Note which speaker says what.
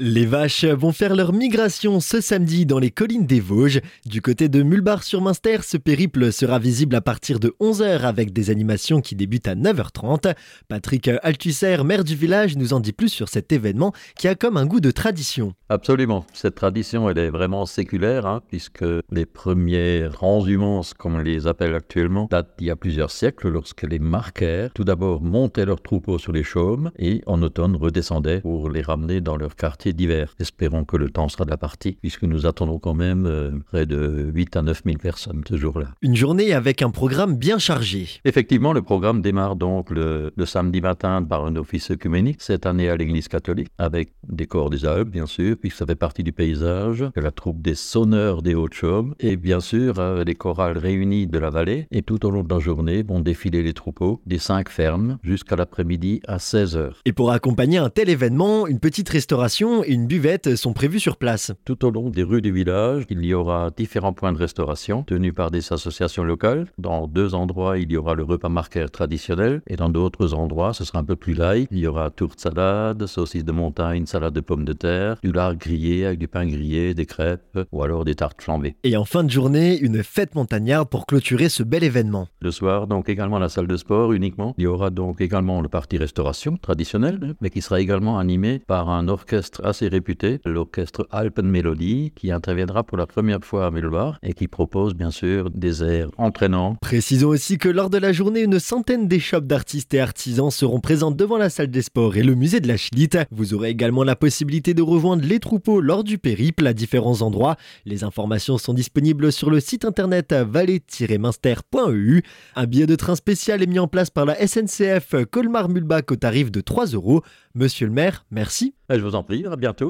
Speaker 1: Les vaches vont faire leur migration ce samedi dans les collines des Vosges. Du côté de Mulbar-sur-Munster, ce périple sera visible à partir de 11h avec des animations qui débutent à 9h30. Patrick Althusser, maire du village, nous en dit plus sur cet événement qui a comme un goût de tradition.
Speaker 2: Absolument. Cette tradition, elle est vraiment séculaire, hein, puisque les premiers transhumances, comme on les appelle actuellement, datent d'il y a plusieurs siècles, lorsque les marquaires, tout d'abord, montaient leurs troupeaux sur les chaumes et en automne redescendaient pour les ramener dans leur quartier d'hiver. Espérons que le temps sera de la partie, puisque nous attendons quand même euh, près de 8 à 9 000 personnes ce jour-là.
Speaker 1: Une journée avec un programme bien chargé.
Speaker 2: Effectivement, le programme démarre donc le, samedi matin par un office œcuménique, cette année à l'église catholique, avec des corps des Alpes, bien sûr, puisque ça fait partie du paysage, la troupe des sonneurs des Hauts-de-Chaume, et bien sûr euh, les chorales réunies de la vallée. Et tout au long de la journée vont défiler les troupeaux des cinq fermes jusqu'à l'après-midi à 16h.
Speaker 1: Et pour accompagner un tel événement, une petite restauration et une buvette sont prévus sur place.
Speaker 2: Tout au long des rues du village, il y aura différents points de restauration tenus par des associations locales. Dans deux endroits, il y aura le repas marqueur traditionnel et dans d'autres endroits, ce sera un peu plus light. Il y aura tourte salade, saucisse de montagne, salade de pommes de terre, du lard grillé avec du pain grillé, des crêpes ou alors des tartes flambées.
Speaker 1: Et en fin de journée, une fête montagnarde pour clôturer ce bel événement.
Speaker 2: Le soir, donc également la salle de sport uniquement. Il y aura donc également le parti restauration traditionnel, mais qui sera également animé par un orchestre assez réputé, l'orchestre Alpenmelodie, qui interviendra pour la première fois à Mulbar et qui propose bien sûr des airs entraînants.
Speaker 1: Précisons aussi que lors de la journée, une centaine d'échoppes d'artistes et artisans seront présentes devant la salle des sports et le musée de la Chlite. Vous aurez également la possibilité de rejoindre les troupeaux lors du périple à différents endroits. Les informations sont disponibles sur le site internet vallée-minster.eu. Un billet de train spécial est mis en place par la SNCF Colmar-Mulbach au tarif de 3 euros. Monsieur le maire, merci.
Speaker 2: Je vous en prie, bientôt.